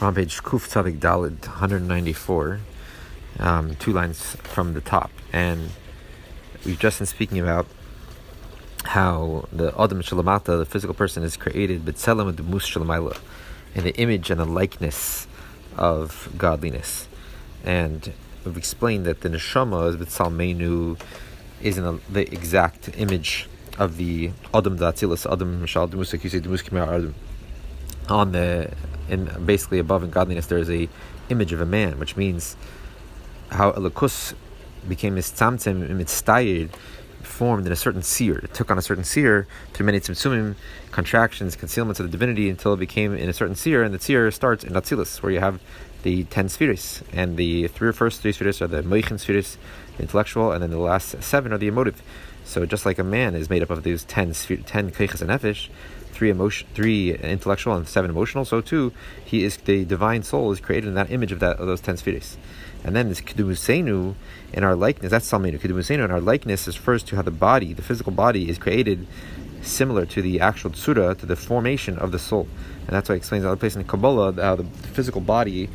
on page Kuf Tzadik Dalid 194, um, two lines from the top. And we've just been speaking about how the Adam Shalamata, the physical person, is created, but the Mus Shalamayla, in the image and the likeness of godliness. And we've explained that the Neshama, Bitzal Menu, is in the exact image of the Adam Datilis, Adam Shal Demusakise Demuskimar on the in basically above in godliness there is a image of a man, which means how Elikus became mistamtim mitztayid, formed in a certain seer. It took on a certain seer through many tzimtzumim, contractions, concealments of the divinity until it became in a certain seer, and the seer starts in Atzilus, where you have the ten spheres, and the three first three spheres are the moichin spheres, the intellectual, and then the last seven are the emotive. So just like a man is made up of these ten ten ten keiches and nefesh, three emotion, three intellectual and seven emotional. So too, he is the divine soul is created in that image of that of those ten spheres. And then this kedumusenu in our likeness. That's salmenu. Kedumusenu in our likeness is refers to how the body, the physical body, is created similar to the actual tsura, to the formation of the soul. And that's why it explains another place in Kabbalah how the, physical body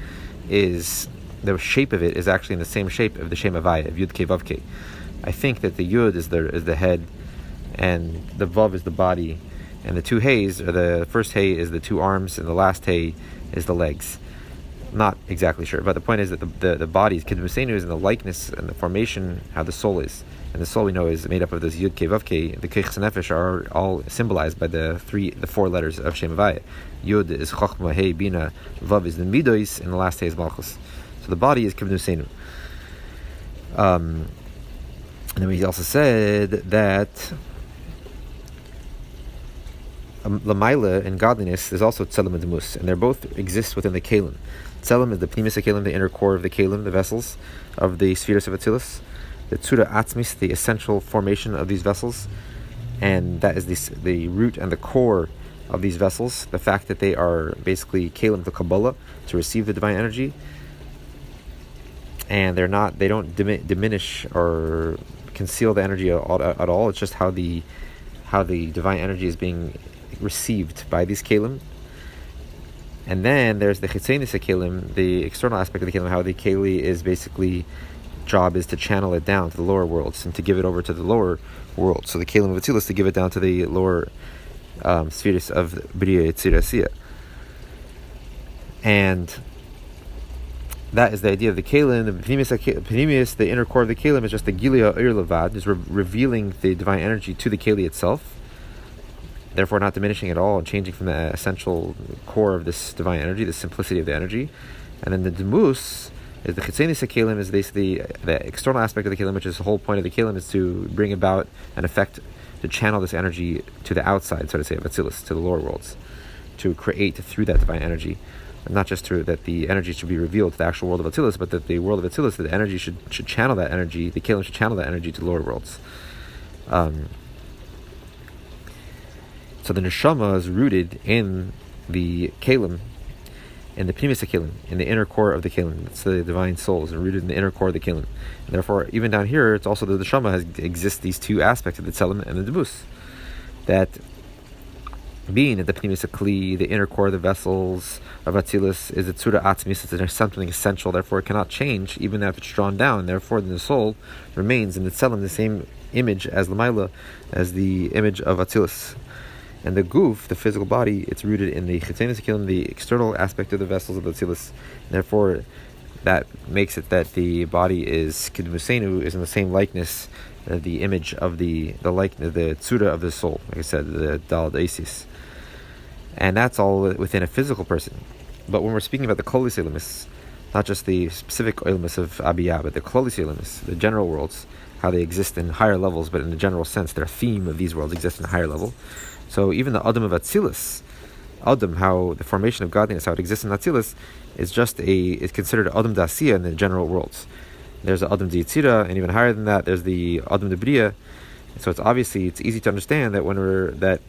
is the shape of it is actually in the same shape of the Shem Havaya, of Yud Ke Vav Ke. I think that the Yud is the is the head, and the Vav is the body, and the two hays or the first hay is the two arms, and the last hay is the legs. Not exactly sure, but the point is that the the, the body is Kidmusenu is in the likeness and the formation how the soul is, and the soul we know is made up of this Yud Ke Vav Ke. The Kech Nefesh are all symbolized by the three the four letters of Shem. Yud is Chochma, Hey, Bina, Vav is the Midois, and the last hay is Malchus. So the body is Kidmusenu. Um, and then we also said that Um, Lamaila and godliness is also Tzelem and Mus, and they both exist within the Kalim. Tzelem is the Pnimis Kalim, the inner core of the Kalim, the vessels of the spheres of Atzilus. The Tzura Atzmis, the essential formation of these vessels, and that is the, the root and the core of these vessels. The fact that they are basically Kalim, the Kabbalah, to receive the divine energy, and they're not, they don't diminish or conceal the energy at all, at all. It's just how the how the divine energy is being received by these kalim. And then there's the chitzenis kalim, the external aspect of the kalim, how the keli is basically job is to channel it down to the lower worlds and to give it over to the lower world. So the kalim of Atzilus to give it down to the lower um, spheres of Bria Yitzirasiya. And that is the idea of the kalim. The panemius, the inner core of the kalim, is just the gilia ir levad, is re- revealing the divine energy to the keli itself therefore not diminishing at all and changing from the essential core of this divine energy, the simplicity of the energy. And then the demus is the chitzenis kelim is basically the external aspect of the kelim, which is the whole point of the kelim is to bring about an effect to channel this energy to the outside, so to say, of Atzilus, to the lower worlds, to create through that divine energy. Not just through that the energy should be revealed to the actual world of Atzilus, but that the world of Atzilus, that the energy should, should channel that energy, the kelim should channel that energy to lower worlds. Um, so the neshama is rooted in the kalim, in the pnimis kalim, in the inner core of the kalim. It's the divine soul is rooted in the inner core of the kalim. And therefore, even down here, it's also that the neshama has exists these two aspects of the tzelim and the debus. That being at the pnimis kli, the inner core of the vessels of Atzilus, is a tzura atzmis, it's something essential, therefore it cannot change, even if it's drawn down. Therefore, the soul remains in the tzelim, the same image as Lamaila, as the image of Atzilus. And the goof, the physical body, it's rooted in the chitzenis the external aspect of the vessels of the tzilus. Therefore, that makes it that the body is kidmusenu is in the same likeness, uh, the image of the the like the tsura of the soul. Like I said, the dal isis. And that's all within a physical person. But when we're speaking about the kolis not just the specific ilimis of abiyah, but the kolis the general worlds, how they exist in higher levels, but in the general sense, their theme of these worlds exists in a higher level. So even the Adam of Atzilus, Adam, how the formation of godliness, how it exists in Atzilus, is just a is considered Adam Dasiya in the general worlds. There's the Adam Yitzira, and even higher than that, there's the Adam Debriya. So it's obviously it's easy to understand that when we're that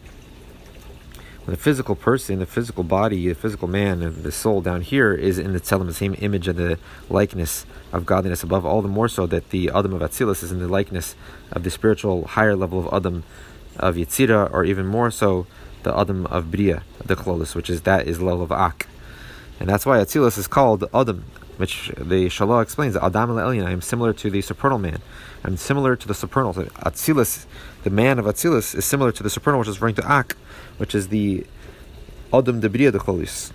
when the physical person, the physical body, the physical man, and the soul down here is in the the same image and the likeness of godliness above, all the more so that the Adam of Atzilus is in the likeness of the spiritual higher level of Adam of Yitzira, or even more so, the Adam of Bria, the Klolis, which is that is level of Ak. And that's why Atzilus is called Adam, which the Shalah explains Adam I am similar to the supernal man. I'm similar to the supernal. Atzilus, the man of Atzilus, is similar to the supernal, which is referring to Ak, which is the Adam de Bria de Cholis.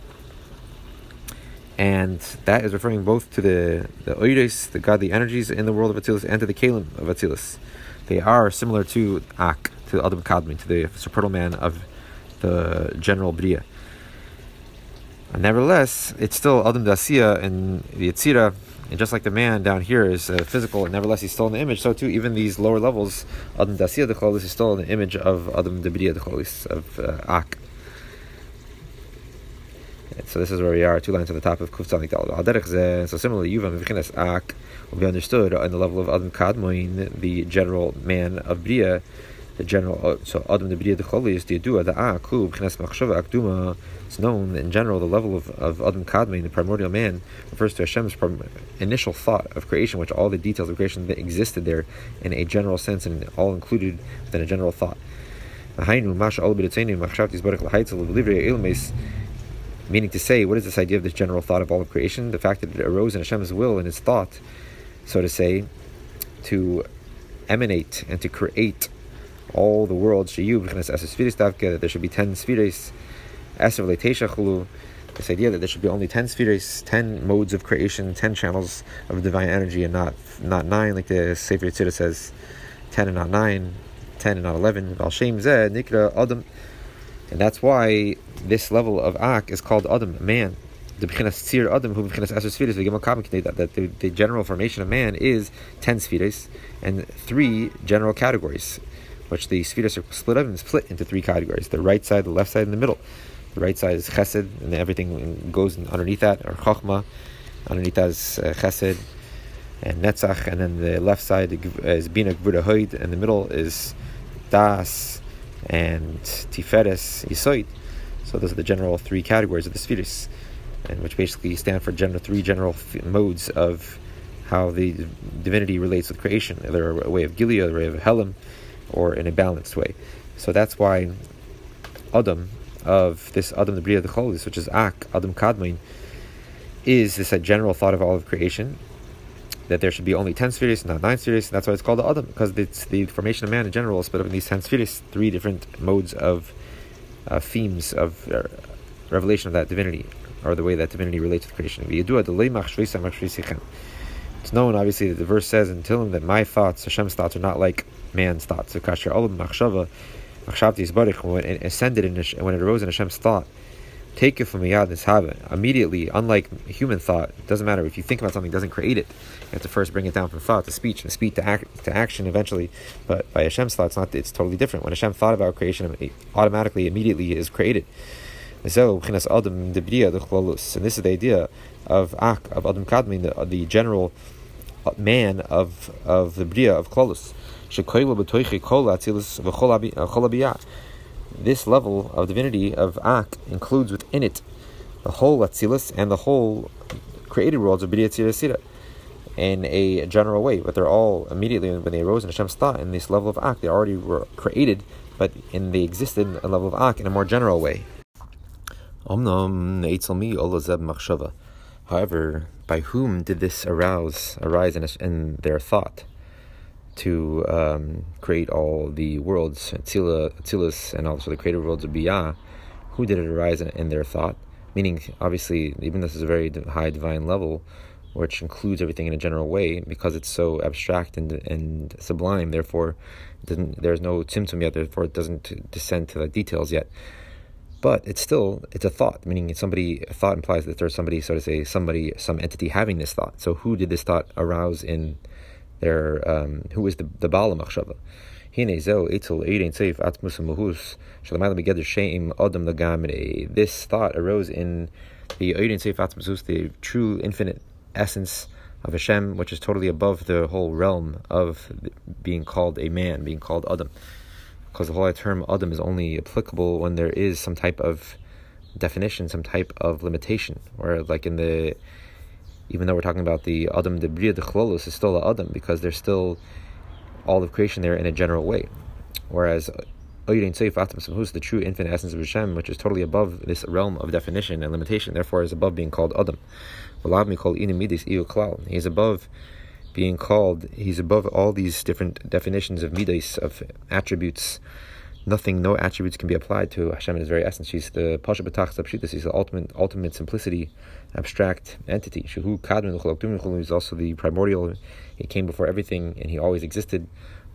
And that is referring both to the the oides, the godly energies in the world of Atzilus, and to the Kalim of Atzilus. They are similar to Ak, to Adam Kadmi, to the supernal man of the general Bria. And nevertheless, it's still Adam Dasiya and the Yetzira, and just like the man down here is uh, physical, and nevertheless he's still in the image, so too, even these lower levels, Adam Dasiya the Cholis is still in the image of Adam Debriya the Cholis, of uh, Ak. So this is where we are, two lines on the top of Kuf Dal. So similarly, Yuvam Vichinas Ak will be understood on the level of Adam Kadmoin, the general man of Bria, the general. Uh, so Adam the Bria the is the Yadua, the Ak, Hu, Vichinas Machshava Akduma. It's known in general the level of, of Adam Kadmoin, the primordial man, refers to Hashem's initial thought of creation, which all the details of creation that existed there in a general sense and all included within a general thought. Meaning to say, what is this idea of this general thought of all of creation? The fact that it arose in Hashem's will and His thought, so to say, to emanate and to create all the world, that there should be ten spheres, this idea that there should be only ten spheres, ten modes of creation, ten channels of divine energy, and not not nine, like the Sefer Yetzirah says, ten and not nine, ten and not eleven. Nikra Adam. And that's why this level of Ak is called Adam, man. The Tzir Adam, who that, that the, the general formation of man is ten spheres and three general categories, which the spheres are split up and split into three categories: the right side, the left side, and the middle. The right side is Chesed, and everything goes underneath that, or Chochma. Underneath that is uh, Chesed and Netzach, and then the left side is Bina Gvura Hoid, and the middle is Das and Tiferes Yisoid. So those are the general three categories of the spheres, and which basically stand for general three general modes of how the divinity relates with creation, either a way of Gilead, a way of Helam, or in a balanced way. So that's why Adam, of this Adam the Bria the Cholis, which is Ak, Adam Kadmain, is this a general thought of all of creation, that there should be only 10 spheres, not 9 spheres, that's why it's called the Adam, because it's the formation of man in general split up in these 10 spheres, three different modes of uh, themes of uh, revelation of that divinity, or the way that divinity relates to the creation. It's known, obviously, that the verse says in Tehillim that my thoughts, Hashem's thoughts, are not like man's thoughts. So, kasher olam machshava, machshavti is when it ascended in and when it arose in Hashem's thought, take it from yad nishava immediately. Unlike human thought, it doesn't matter if you think about something, doesn't create it. You have to first bring it down from thought to speech, and speech to act to action eventually. But by Hashem's thought, it's not. It's totally different. When Hashem thought about creation, it automatically, immediately is created. And this is the idea of Ak of Adam Kadmin, the, the general man of of the Bria of Klolus. Uh, this level of divinity of Ak includes within it the whole Atzilus and the whole created worlds of Bria Tzira in a general way, but they're all immediately when they arose in Hashem's thought in this level of Ak, they already were created, but in they existed level of Ak in a more general way. However, by whom did this arouse arise in, in their thought? to um, create all the worlds, Atzilus, and also the created worlds of Biyah, who did it arise in, in, their thought? Meaning, obviously, even this is a very high divine level, which includes everything in a general way, because it's so abstract and and sublime. Therefore, there's no symptom yet. Therefore, it doesn't descend to the details yet. But it's still it's a thought, meaning somebody a thought implies that there's somebody, so to say, somebody, some entity having this thought. So, who did this thought arouse in? their um, who is the the Baal Machshava. This thought arose in the Eidin Seif Atzmasus, the true infinite essence of Hashem, which is totally above the whole realm of being called a man, being called Adam. Because the whole term Adam is only applicable when there is some type of definition, some type of limitation, or like in the even though we're talking about the Adam de Bria de Chlolos, is still a Adam because there's still all of creation there in a general way. Whereas who's the true infinite essence of Hashem, which is totally above this realm of definition and limitation, therefore is above being called Adam. He's above being called, he's above all these different definitions of midas, of attributes. Nothing, no attributes can be applied to Hashem in his very essence. He's the Pasha B'tach He's the ultimate, ultimate simplicity, abstract entity. Shuhu Kadmin He's also the primordial. He came before everything, and he always existed.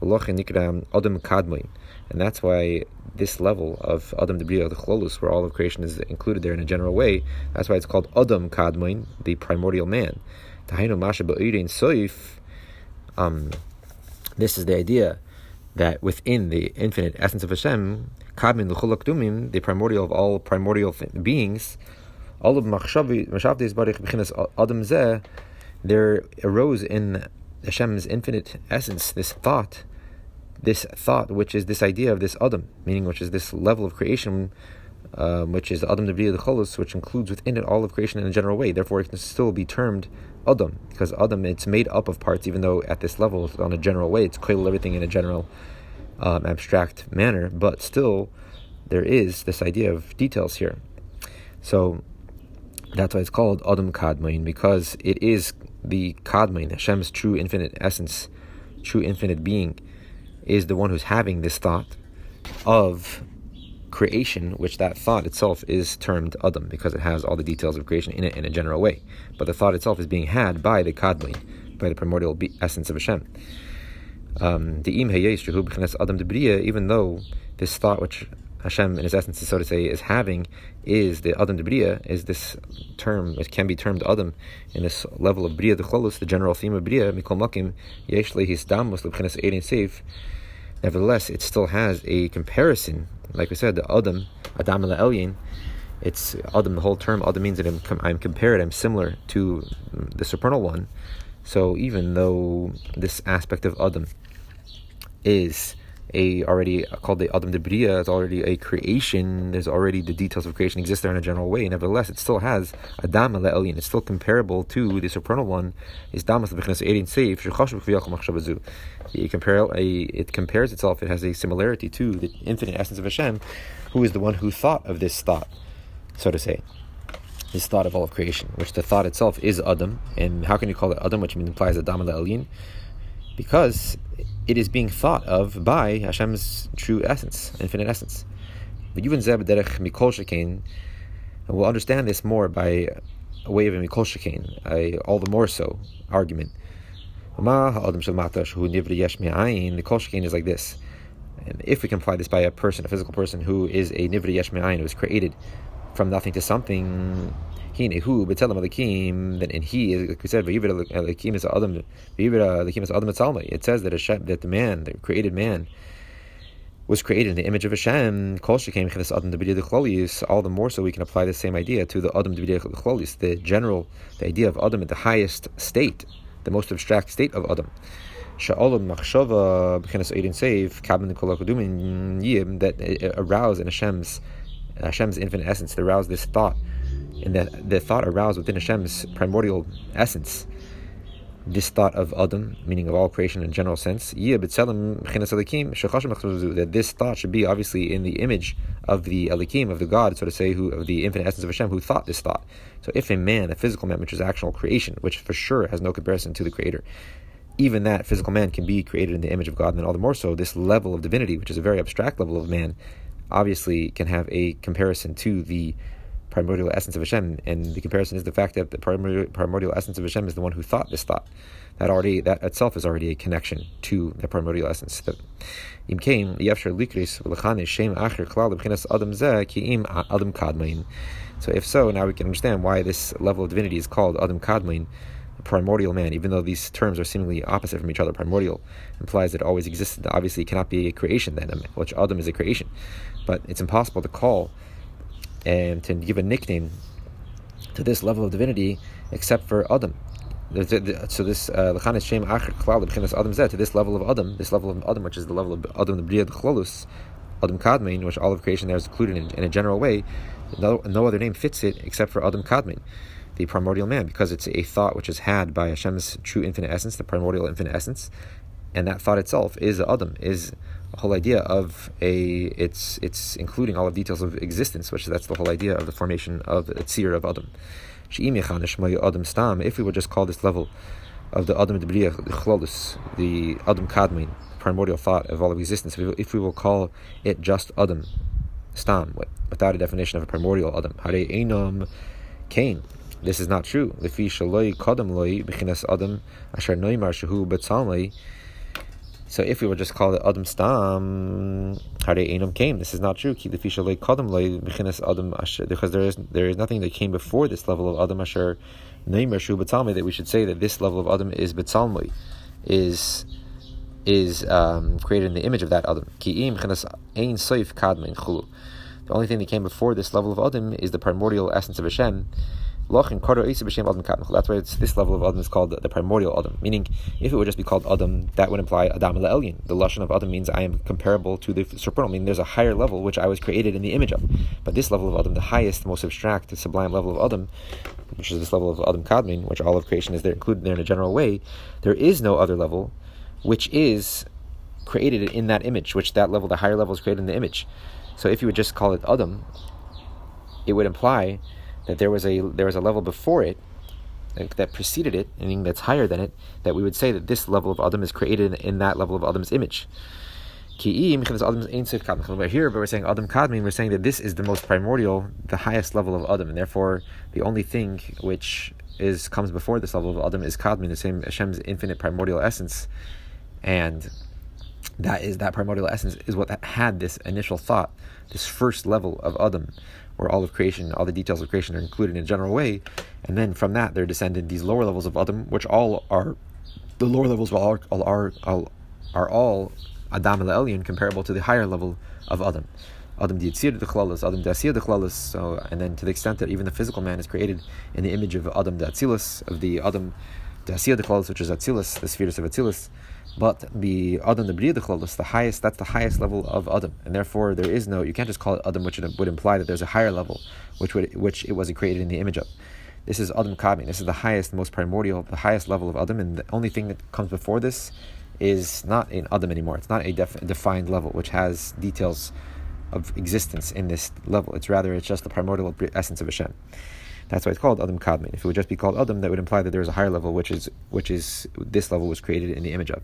Adam. And that's why this level of Adam Debriya, the Cholus, where all of creation is included there in a general way, that's why it's called Adam Kadmoin, the primordial man. Um, this is the idea that within the infinite essence of Hashem, Kadmin Dumim, the primordial of all primordial beings, all of Adam Zeh, there arose in Hashem's infinite essence this thought this thought, which is this idea of this Adam, meaning which is this level of creation, um, which is the Adam Debriya the Cholos, which includes within it all of creation in a general way. Therefore, it can still be termed Adam, because Adam, it's made up of parts, even though at this level, on a general way, it's koil everything in a general, um, abstract manner, but still, there is this idea of details here. So, that's why it's called Adam Kadmain, because it is the Kadmain, Hashem's true infinite essence, true infinite being is the one who's having this thought of creation, which that thought itself is termed Adam because it has all the details of creation in it in a general way. But the thought itself is being had by the Kadlin, by the primordial essence of Hashem. The Um, Adam even though this thought which Hashem, in his essence, so to say, is having, is the Adam de Bria, is this term, it can be termed Adam, in this level of Bria de Cholus, the general theme of Bria, Mikol Makim, Yesh Damus, Lebchenes Eidin Seif. Nevertheless, it still has a comparison, like we said, the Adam, Adam Elyin, it's Adam, the whole term Adam means that I'm, I'm compared, I'm similar to the supernal one. So even though this aspect of Adam is a already called the Adam de Bria is already a creation. There's already the details of creation exist there in a general way. Nevertheless, it still has Adam le'elin. It's still comparable to the supernal one. Is Damas b'chnas erin seif It compare it compares itself. It has a similarity to the infinite essence of Hashem, who is the one who thought of this thought, so to say this thought of all of creation, which the thought itself is Adam. And how can you call it Adam, which implies Adam al Because it is being thought of by Hashem's true essence, infinite essence. But even Zeb Derech Mikol Shekain, and we'll understand this more by a way of a Mikol Shekain, all the more so argument. The Kol is like this. And if we can apply this by a person, a physical person who is a Nivri Yesh who is created from nothing to something, elikim. Then in he, like we said, is. It says that Hashem, that the man, the created man, was created in the image of Hashem. All the more so we can apply the same idea to the adam debidiyah the general, the idea of adam at the highest state, the most abstract state of adam. That arouse in Hashem's Hashem's infinite essence, to arouse this thought and the, the thought aroused within Hashem's primordial essence, this thought of Adam, meaning of all creation in general sense, that this thought should be obviously in the image of the Elikim, of the God, so to say, who of the infinite essence of Hashem, who thought this thought. So if a man, a physical man, which is actual creation, which for sure has no comparison to the Creator, even that physical man can be created in the image of God, and then all the more so, this level of divinity, which is a very abstract level of man, obviously can have a comparison to the primordial essence of Hashem, and the comparison is the fact that the primordial, primordial essence of Hashem is the one who thought this thought. That already that itself is already a connection to the primordial essence. So if so, now we can understand why this level of divinity is called Adam Kadmain, primordial man, even though these terms are seemingly opposite from each other. Primordial implies that it always existed. Obviously, it cannot be a creation then, which Adam is a creation. But it's impossible to call and to give a nickname to this level of divinity except for Adam. So this uh, Lechan Shem Acher Klal B'chinas Adam Zeh to this level of Adam, this level of Adam, which is the level of Adam the Bria Chlolus, Adam Kadmin, which all of creation there is included in, in a general way. No, no other name fits it except for Adam Kadmin, the primordial man, because it's a thought which is had by Hashem's true infinite essence, the primordial infinite essence, and that thought itself is Adam, is whole idea of a it's it's including all the details of existence, which that's the whole idea of the formation of the tzir of Adam. If we would just call this level of the Adam the the Adam Kadmin, primordial thought of all of existence, if we will call it just Adam, Stam, without a definition of a primordial Adam, Hare Einam Cain. This is not true. Lefi Shaloi Kadam Loi Adam Asher Noimar Shahu Betzalmai so if we would just call it Adam Stam, Hare Enam came. This is not true. Because there is there is nothing that came before this level of Adam Asher Neimer Shu Betzalmi that we should say that this level of Adam is Betzalmi, is is um, created in the image of that Adam. The only thing that came before this level of Adam is the primordial essence of Hashem, that's why it's, this level of Adam is called the, primordial Adam. Meaning, if it would just be called Adam, that would imply Adam Elyon. The lashon of Adam means I am comparable to the supernal. Meaning, there's a higher level which I was created in the image of. But this level of Adam, the highest, most abstract, the sublime level of Adam, which is this level of Adam Kadmin, which all of creation is there included there in a general way, there is no other level which is created in that image, which that level, the higher level, is created in the image. So if you would just call it Adam, it would imply that there was a there was a level before it that preceded it, meaning that's higher than it, that we would say that this level of Adam is created in, that level of Adam's image. Here, but we're saying Adam Kadmin, we're saying that this is the most primordial, the highest level of Adam, and therefore the only thing which is comes before this level of Adam is Kadmin, the same Hashem's infinite primordial essence, and that is that primordial essence is what had this initial thought, this first level of Adam, where all of creation, all the details of creation are included in a general way, and then from that there descended these lower levels of Adam, which all are the lower levels of all are are, are all Adam el Elyon comparable to the higher level of Adam. Adam Yitzir the Chlalis, Adam Dasir the. So, and then to the extent that even the physical man is created in the image of Adam Datsilis, of the Adam Dasir the which is Atsilis, the spheres of Atsilis. But the Adam the the highest, that's the highest level of Adam, and therefore there is no. You can't just call it Adam, which would imply that there's a higher level, which would which it wasn't created in the image of. This is Adam Kabi. This is the highest, most primordial, the highest level of Adam, and the only thing that comes before this is not in Adam anymore. It's not a def- defined level which has details of existence in this level. It's rather it's just the primordial essence of Hashem. That's why it's called Adam Kadmin. If it would just be called Adam, that would imply that there is a higher level, which is which is this level was created in the image of.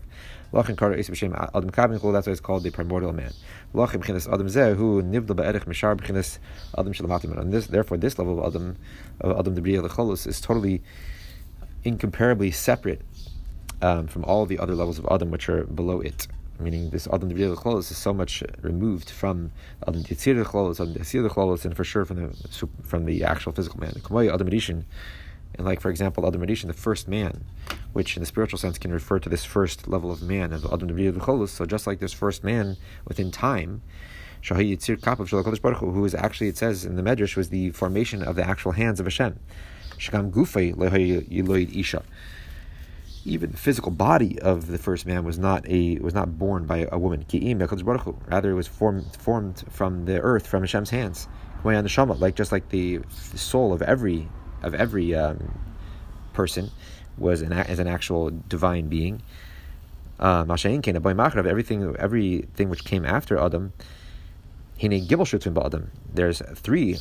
Adam Kadmin. That's why it's called the primordial man. And this, therefore, this level of Adam, of Adam the Bria is totally incomparably separate um, from all the other levels of Adam which are below it meaning this Adam Chlolos is so much removed from Adam Yitzir Chlolos, Adam Yasir Chlolos, and for sure from the from the actual physical man. Adam Rishon, and like for example, Adam Rishon, the first man, which in the spiritual sense can refer to this first level of man of Adam Chlolos. So just like this first man within time. Shahi Yitzir Kap of Shalakodesh Baruch, Who is actually, it says in the Medrash, was the formation of the actual hands of Hashem. Shagam Gufay Isha even the physical body of the first man was not a was not born by a woman. Rather, it was formed formed from the earth, from Hashem's hands. Like just like the, soul of every of every um, person was an as an actual divine being. Uh, everything everything which came after Adam. There's three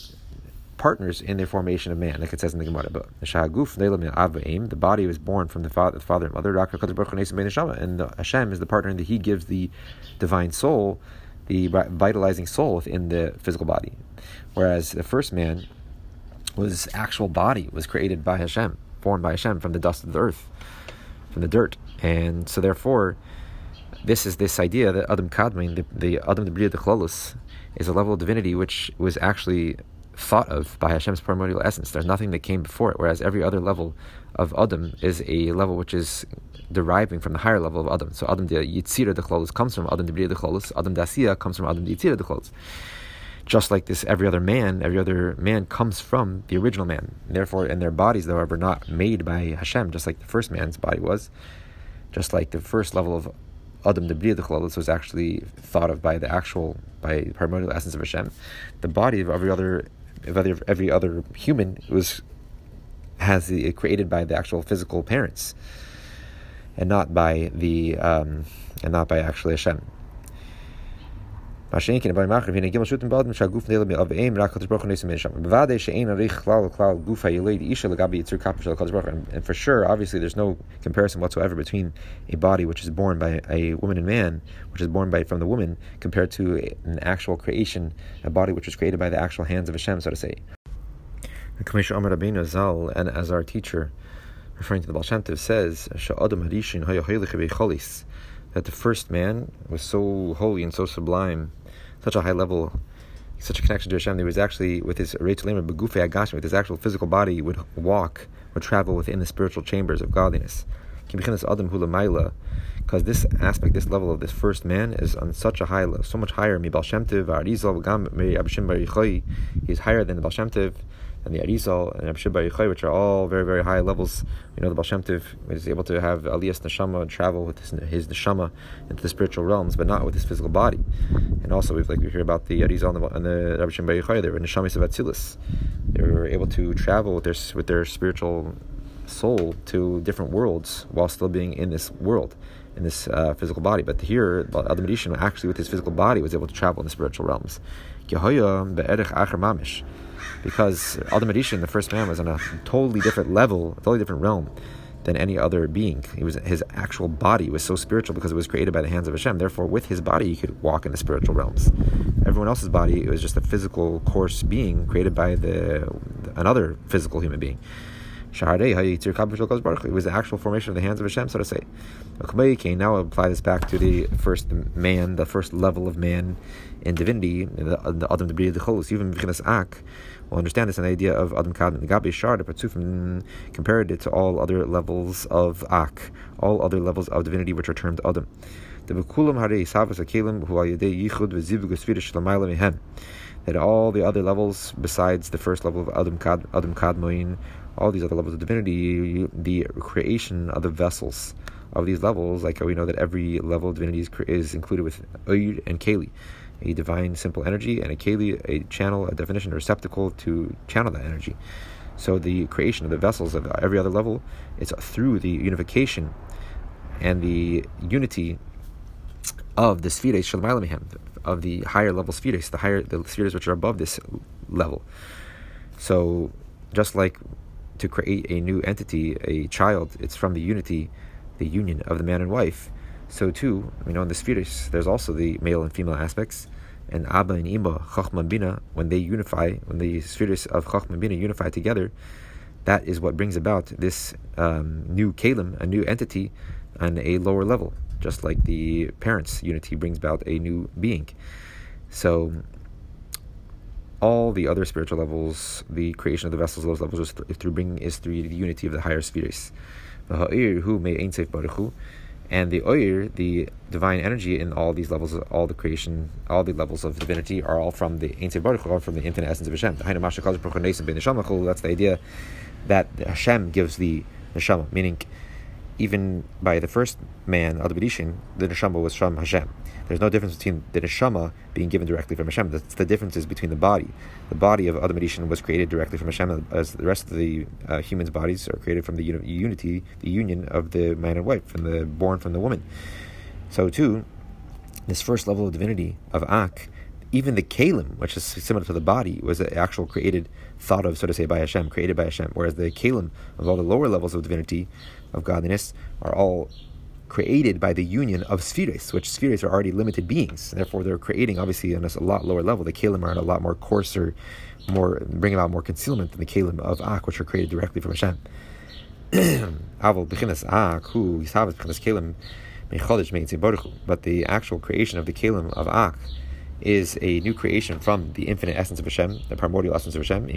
partners in the formation of man, like it says in the Gemara. But the body was born from the father, the father and mother, and the Hashem is the partner, and He gives the divine soul, the vitalizing soul within the physical body. Whereas the first man was actual body, was created by Hashem, formed by Hashem from the dust of the earth, from the dirt. And so therefore, this is this idea that Adam Kadmin, the, the Adam the Bria the Chlolus, is a level of divinity which was actually thought of by Hashem's primordial essence. There's nothing that came before it, whereas every other level of Adam is a level which is deriving from the higher level of Adam. So Adam the Yitzira de Chlolus comes from Adam the Bria de Chlolus, Adam the Asiya comes from Adam the Yitzira de Chlolus. Just like this, every other man, every other man comes from the original man. Therefore, and their bodies, however, not made by Hashem, just like the first man's body was. Just like the first level of Adam the Bria de Chlolus was actually thought of by the actual, by the primordial essence of Hashem. The body of every other every, every other human was has the created by the actual physical parents, and not by the um, and not by actually Hashem. Mashenkin by Machar Vina Gimel Shutim Badim Shaguf Nela Mi Aveim Rak Kadosh Baruch Nesim Misham. Bevade Shein Arich Klal Klal Guf HaYilei Isha Legabi Yitzur Kapah Shel Kadosh Baruch And for sure, obviously, there's no comparison whatsoever between a body which is born by a woman and man, which is born by from the woman, compared to an actual creation, a body which was created by the actual hands of Hashem, so to say. And as our teacher, referring to the Baal Shem Tov, says, that the first man was so holy and so sublime such a high level, such a connection to Hashem. He was actually with his Agashim, with his actual physical body, would walk, would travel within the spiritual chambers of godliness. Because this aspect, this level of this first man is on such a high level, so much higher. He's higher than the Baal Shem Tov, and the Arizal and Rabshib Yichai, which are all very, very high levels. We know the Baal Shem Tov is able to have Aliyas Neshama and travel with his, his Neshama into the spiritual realms, but not with his physical body. And also, we've like we hear about the Arizal and the, and the Rabbi Shem Yichai, they were Neshamis of Atzilus. They were able to travel with their, with their spiritual soul to different worlds while still being in this world in this uh, physical body. But here, Adam Rishon actually with his physical body was able to travel in the spiritual realms because Adam Rishon, the first man, was on a totally different level, a totally different realm than any other being. He was his actual body was so spiritual because it was created by the hands of Hashem. Therefore, with his body, he could walk in the spiritual realms. Everyone else's body, it was just a physical, coarse being created by the another physical human being. It was the actual formation of the hands of Hashem, so to say. Now apply this back to the first man, the first level of man in divinity, the Adam the Bria the Cholus, even Ak. We'll understand this the idea of Adam Kad and Gabi Shar, the Patsufim compared it to all other levels of Ak, all other levels of divinity which are termed Adam. That all the other levels besides the first level of Adam Kad Adam all these other levels of divinity, the creation of the vessels of these levels, like we know that every level of divinity is, is included with Oyud and Keli, a divine simple energy, and a Keli, a channel, a definition, a receptacle to channel that energy. So the creation of the vessels of every other level is through the unification and the unity of the spheres of the higher level spheres, the higher the spheres which are above this level. So just like to create a new entity, a child, it's from the unity, the union of the man and wife. So too, you know, in the spheres, there's also the male and female aspects. And Abba and Ima, Chachma Bina, when they unify, when the spheres of Chachma Bina unify together, that is what brings about this um, new Kalim, a new entity, on a lower level, just like the parents' unity brings about a new being. So all the other spiritual levels, the creation of the vessels, those levels is through bringing is through the unity of the higher spheres. And the oir, the divine energy in all these levels, of all the creation, all the levels of divinity are all from the Ein Baruch from the infinite essence of Hashem. That's the idea that Hashem gives the neshama, meaning even by the first man, Adam the neshama was from Hashem. There's no difference between the neshama being given directly from Hashem. That's the differences between the body. The body of Adam Rishon was created directly from Hashem, as the rest of the uh, humans' bodies are created from the uni- unity, the union of the man and wife, from the born from the woman. So too, this first level of divinity of Ak, even the kalim, which is similar to the body, was an actual created, thought of, so to say, by Hashem, created by Hashem. Whereas the kalim of all the lower levels of divinity, of godliness, are all created by the union of spheres, which spheres are already limited beings. Therefore, they're creating obviously on a lot lower level. The kalim are on a lot more coarser, more bring about more concealment than the kalim of Ak, which are created directly from Hashem. But the actual creation of the kalim of Ak is a new creation from the infinite essence of Hashem, the primordial essence of Hashem.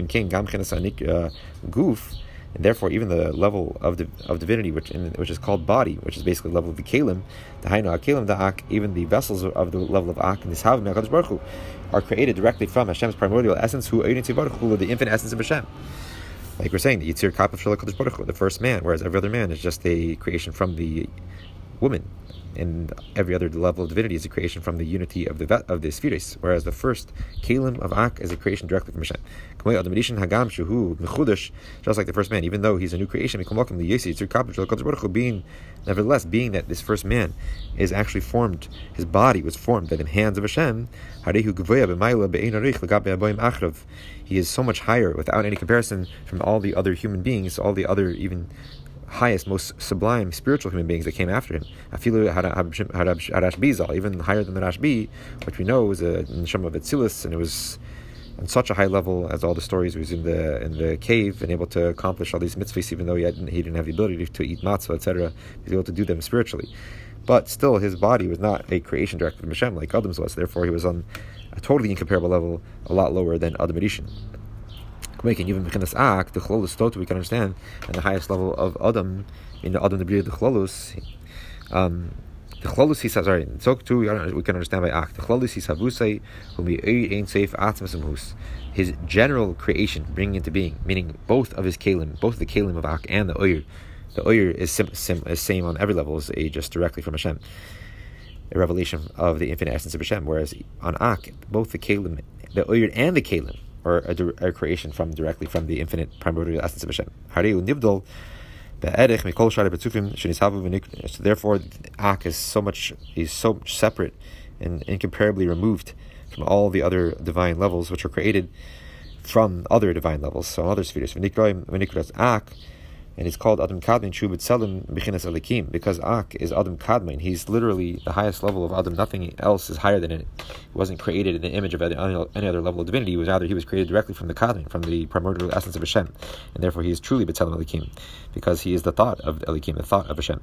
And therefore even the level of the, of divinity, which in, which is called body, which is basically the level of the kalim, the hainu kalim the ak, even the vessels of the level of ak and this havim Baruch Hu, are created directly from Hashem's primordial essence, who Baruch the infinite essence of Hashem. Like we're saying, the Yitzir Kapaf Baruch Hu, the first man, whereas every other man is just a creation from the woman and every other level of divinity is a creation from the unity of the of the spheres, whereas the first kalim of Ak is a creation directly from Hashem. Just like the first man, even though he's a new creation, being nevertheless, being that this first man is actually formed, his body was formed by the hands of Hashem. He is so much higher without any comparison from all the other human beings, all the other even highest, most sublime spiritual human beings that came after him. Afilu Harash Bizal, even higher than the Rashbi, which we know was a neshama of and it was on such a high level as all the stories. He was in the in the cave and able to accomplish all these mitzvahs, even though he, hadn't, he didn't have the ability to eat matzah, etc. He was able to do them spiritually. But still, his body was not a creation directly from Hashem like Adam's was. Therefore, he was on a totally incomparable level, a lot lower than Adam Rishon making even this act, the chlolus tota we can understand, and the highest level of Adam, in the Adam the the chlolus, um, the chlolus he says, sorry, so too we can understand by act. The chlolus he savusay, whom he ain't safe atmasimhus. His general creation, bringing into being, meaning both of his kalim, both the kalim of Ak and the Oyr. The Oyr is, sim, sim, is same on every level, is a just directly from Hashem. A revelation of the infinite essence of Hashem, whereas on Ak, both the kalim, the Oyr and the kalim, or a, a, creation from directly from the infinite primordial essence of Hashem. So therefore, Ak is so much is so separate and incomparably removed from all the other divine levels which are created from other divine levels, so other spheres. And he's called Adam Kadmin Shubit Selim Bechinas Alikim because Ak is Adam Kadmin. He's literally the highest level of Adam. Nothing else is higher than it. He wasn't created in the image of any, other level of divinity. He was rather he was created directly from the Kadmin, from the primordial essence of Hashem, and therefore he is truly B'Tselem Alikim because he is the thought of Alikim, the thought of Hashem.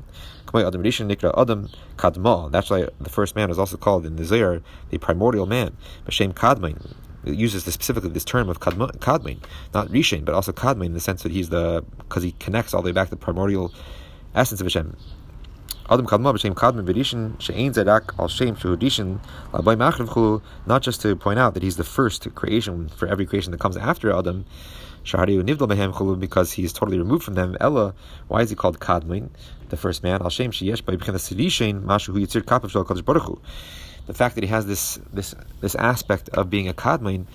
Adam Rishon Nikra Adam Kadma. That's why the first man is also called in the Zohar the primordial man, B'Shem Kadmin it uses specifically this term of kadmain, not rishain, but also kadmain in the sense that he's the because he connects all the way back to the primordial essence of Hashem. Adam kadma b'shem kadmain v'rishin she'ein zedak al shem shehudishin labai machriv Not just to point out that he's the first creation for every creation that comes after Adam. Shahari nivdal behem chulu because he's totally removed from them. Ella, why is he called kadmain, the first man? Al shem sheyesh by b'chinas rishain mashu hu yitzir kapav shel baruch the fact that he has this this this aspect of being a kadmain,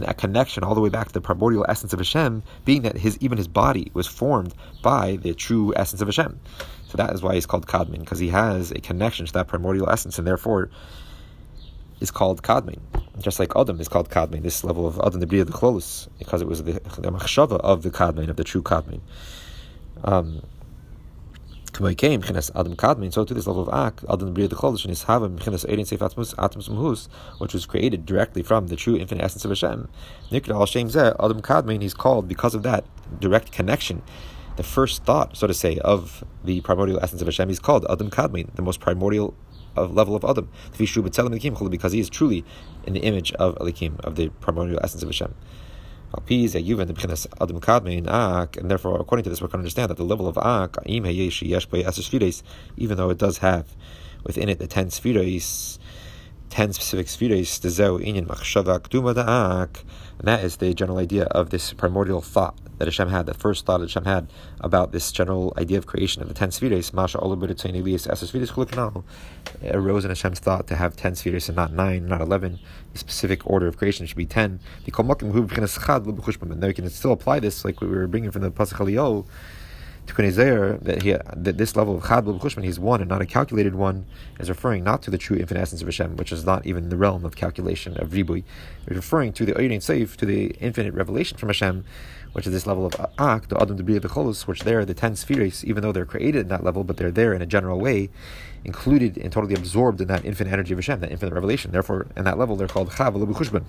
a connection all the way back to the primordial essence of Hashem, being that his even his body was formed by the true essence of Hashem. So that is why he's called kadmain because he has a connection to that primordial essence, and therefore is called kadmain. Just like Adam is called kadmain, this level of Adam the Bria the Close, because it was the, the machshava of the kadmain, of the true kadmain. Um, came Adam Kadmin, so to this level of Ak, Adam Bria the Chodesh, and his Havim, Chinas Erin Seif Atmos Mahus, which was created directly from the true infinite essence of Hashem. Nikra Al Shem Zeh, Adam Kadmin, he's called because of that direct connection. The first thought, so to say, of the primordial essence of Hashem, he's called Adam Kadmin, the most primordial of level of Adam. Because he is truly in the image of Elikim, of the primordial essence of Hashem and therefore, according to this, we can understand that the level of Ak, even though it does have within it the ten spheres, ten specific spheres, and that is the general idea of this primordial thought that Hashem had, the first thought that Hashem had about this general idea of creation of the ten spheres, Masha arose in Hashem's thought to have ten spheres and not nine, not eleven. The specific order of creation should be ten. And we can still apply this like we were bringing from the Pasach Aliyah to Kunezer, that that this level of Chad B'Chushman, he's one and not a calculated one, is referring not to the true infinite essence of Hashem, which is not even the realm of calculation of Ribui. Referring to the Oyin Seif, to the infinite revelation from Hashem, which is this level of Ak, the Adam Debriya B'Cholos, which there the ten spheres, even though they're created in that level, but they're there in a general way, included and totally absorbed in that infinite energy of Hashem, that infinite revelation. Therefore, in that level, they're called Chav B'Chushman.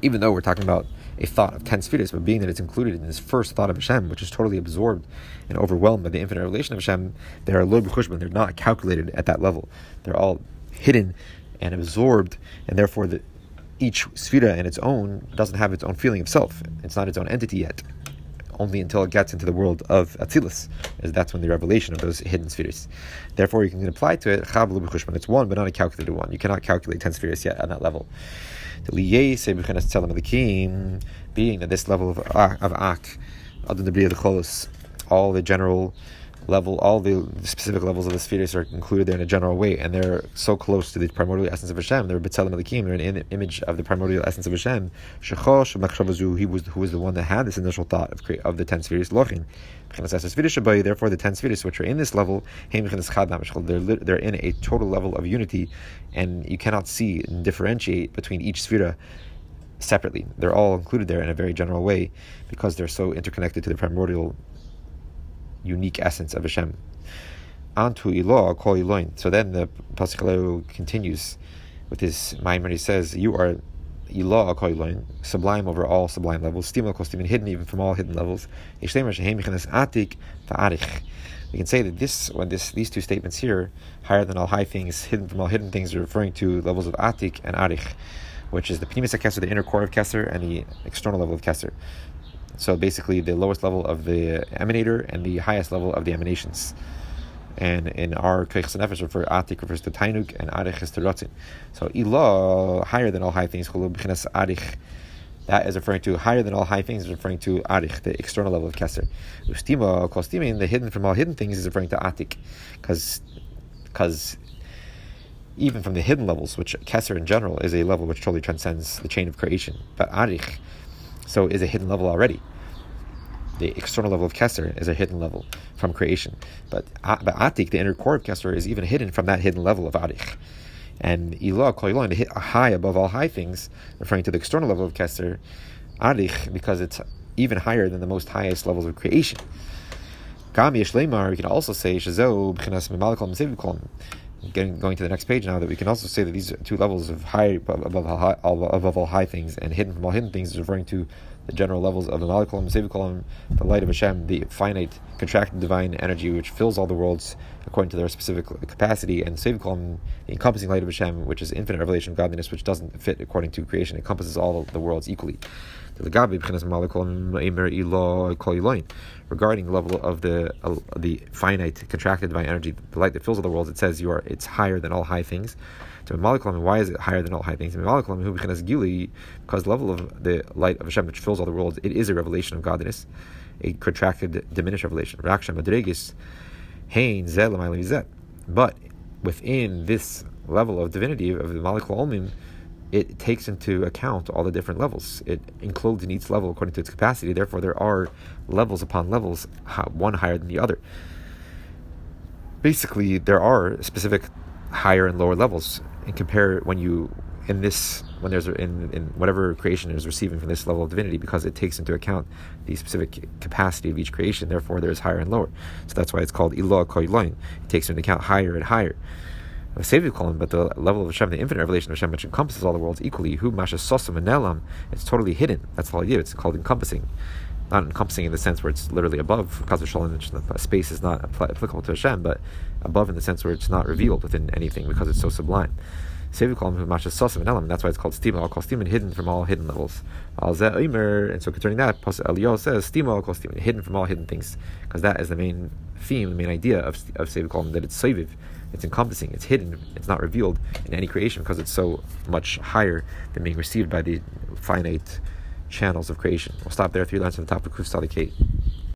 Even though we're talking about a thought of ten spheres, but being that it's included in this first thought of Hashem, which is totally absorbed and overwhelmed by the infinite revelation of Hashem, they are b'chushban. They're not calculated at that level. They're all hidden and absorbed, and therefore the, each sphera in its own doesn't have its own feeling of self. It's not its own entity yet. Only until it gets into the world of Atzilus, as that's when the revelation of those hidden spheres. Therefore, you can apply to it It's one, but not a calculated one. You cannot calculate ten spheres yet on that level being that this level of, of Ak, all the general level, all the specific levels of the spheres are included there in a general way, and they're so close to the primordial essence of Hashem. They're B'Tselem Elikim, they're an image of the primordial essence of Hashem. Shechosh he was who was the one that had this initial thought of of the ten spheres. Lochin, therefore the ten spheres which are in this level, they're they're in a total level of unity, and you cannot see and differentiate between each sphere separately. They're all included there in a very general way because they're so interconnected to the primordial unique essence of Hashem. Antu ilo kol iloin. So then the Pasuk continues with his Maimon. He says, "You are ilo kol iloin, sublime over all sublime levels, stimul kol hidden even from all hidden levels. We can say that this, when this, these two statements here, higher than all high things, hidden from all hidden things, are referring to levels of atik and arich, which is the pnimis Kesser, the inner core of Kesser, and the external level of Kesser. So basically, the lowest level of the emanator and the highest level of the emanations. And in our Keichs Nefesh, refer Atik refers to Taanug and Arich is to Rotzin. So Ilah, higher than all high things, Arich. That is referring to higher than all high things, is referring to Arich, the external level of Kesser. Ustima, Kostimin, the hidden from all hidden things, is referring to Atik. Because even from the hidden levels, which Kesser in general is a level which totally transcends the chain of creation. But Arich, so is a hidden level already. The external level of Kesser is a hidden level from creation. But, but Atik, the inner core of Kesser, is even hidden from that hidden level of Arich. And Ilah, Koilon, hit high above all high things, referring to the external level of Kesser, Arich, because it's even higher than the most highest levels of creation. Gami Yeshlemar, we can also say Shazo, B'chinas Mimalakol, Getting, going to the next page now, that we can also say that these two levels of high above all, above all high things and hidden from all hidden things is referring to the general levels of the Malikulam, Sevikulam, the light of Hashem, the finite, contracted divine energy which fills all the worlds according to their specific capacity, and Sevikulam, the encompassing light of Hashem, which is infinite revelation of godliness, which doesn't fit according to creation, encompasses all the worlds equally regarding the level of the uh, the finite contracted by energy, the light that fills all the worlds, it says you are it's higher than all high things. To Malikulam, why is it higher than all high things? Because the level of the light of Hashem which fills all the worlds, it is a revelation of godliness, a contracted, diminished revelation. But within this level of divinity of the Olmim, it takes into account all the different levels. It includes in each level according to its capacity. Therefore, there are levels upon levels, one higher than the other. Basically, there are specific higher and lower levels. And compare when you in this when there's in, in whatever creation is receiving from this level of divinity because it takes into account the specific capacity of each creation. Therefore, there's higher and lower. So that's why it's called ilah koiloin. It takes into account higher and higher but the level of Hashem, the infinite revelation of Hashem, which encompasses all the worlds equally, who masha sosam and nelam, it's totally hidden. That's the whole idea. It's called encompassing. Not encompassing in the sense where it's literally above, because Shalom, space is not applicable to Hashem, but above in the sense where it's not revealed within anything because it's so sublime. Who masha sosam and nelam, that's why it's called stima, all called stima, hidden from all hidden levels. Al And so concerning that, Eliyahu says, stima, all called stima, hidden from all hidden things, because that is the main theme, the main idea of, of column, that it's saviv it's encompassing, it's hidden, it's not revealed in any creation because it's so much higher than being received by the finite channels of creation. We'll stop there. Three lines on the top of Kuf Kate.